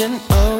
ocean. Oh.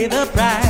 pay the price.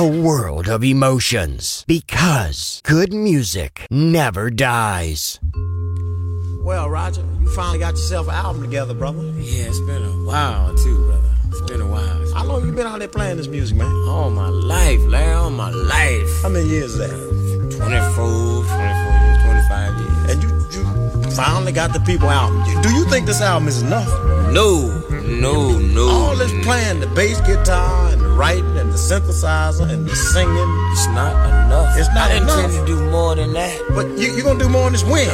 A world of emotions. Because good music never dies. Well, Roger, you finally got yourself an album together, brother. Yeah, it's been a while too, brother. It's been a while. How long you been out there playing this music, man? All my life, Larry, all my life. How many years is that? 24, 24 years, 25 years. And you, you finally got the people out. Do you think this album is enough? No, no, no. All this playing, the bass guitar and the writing and the synthesizer and the singing. It's not enough. It's not I enough. intend to do more than that. But you, you gonna do more on this win.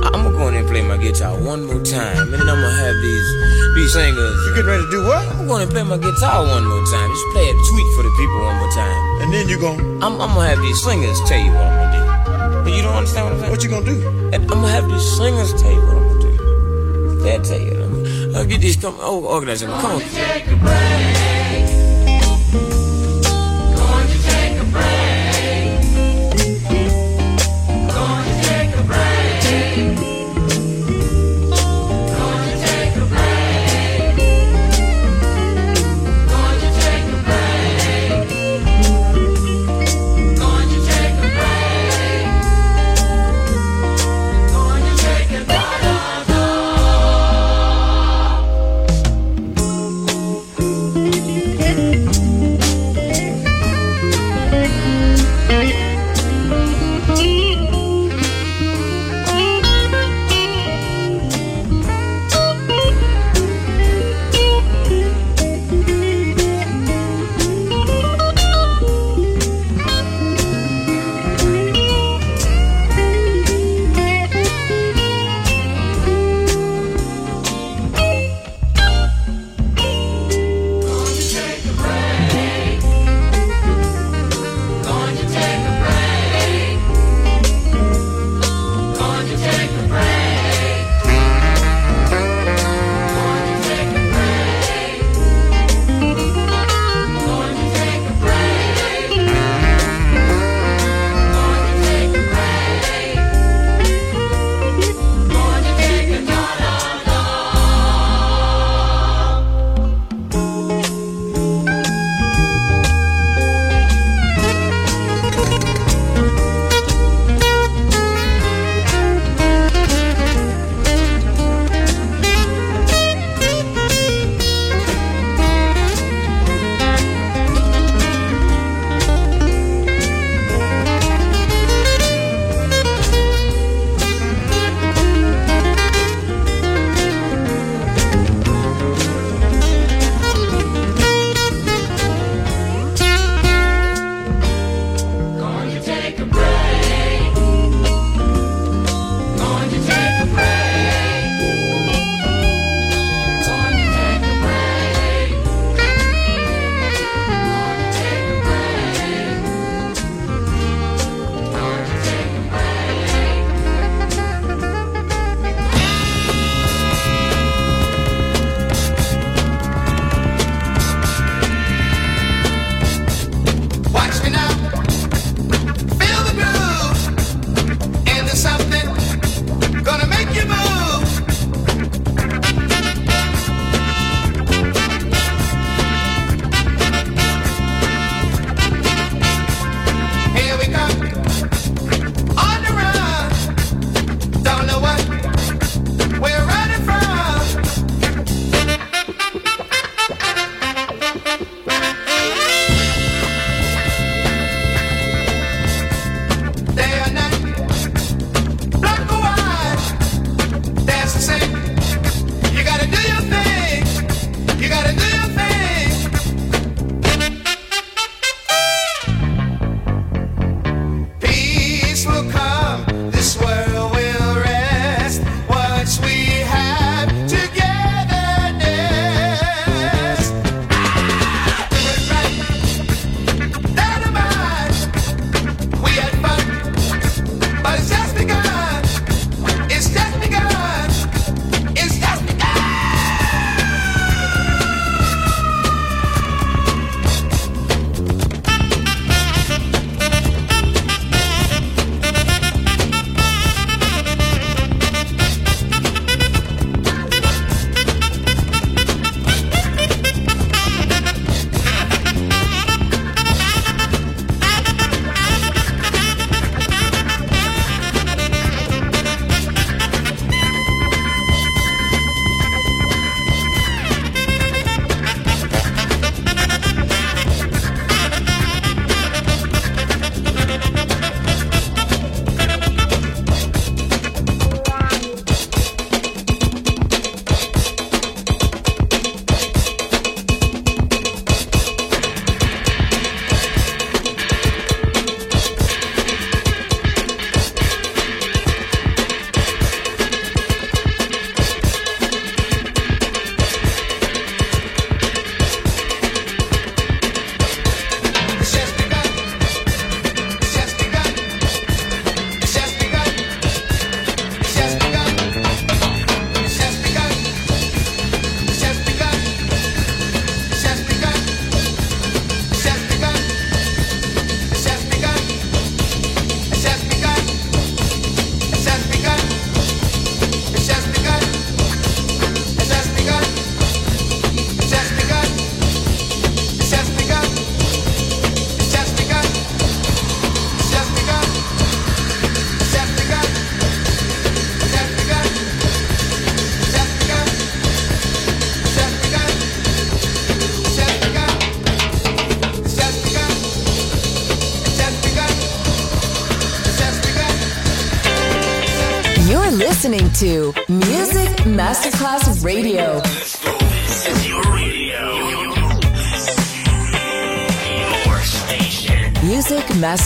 I'm gonna go in and play my guitar one more time, and then I'm gonna have these these singers. You getting ready to do what? I'm gonna play my guitar one more time. Just play a tweet for the people one more time. And then you're gonna I'm, I'm gonna have these singers tell you what I'm gonna do. But you don't understand what I'm saying? what you gonna do? And I'm gonna have these singers tell you what I'm gonna do. They'll tell you. I'll get these come oh organize them. Come on.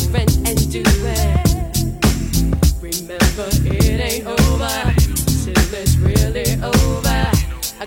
and do it. Remember, it ain't over till it's really over. I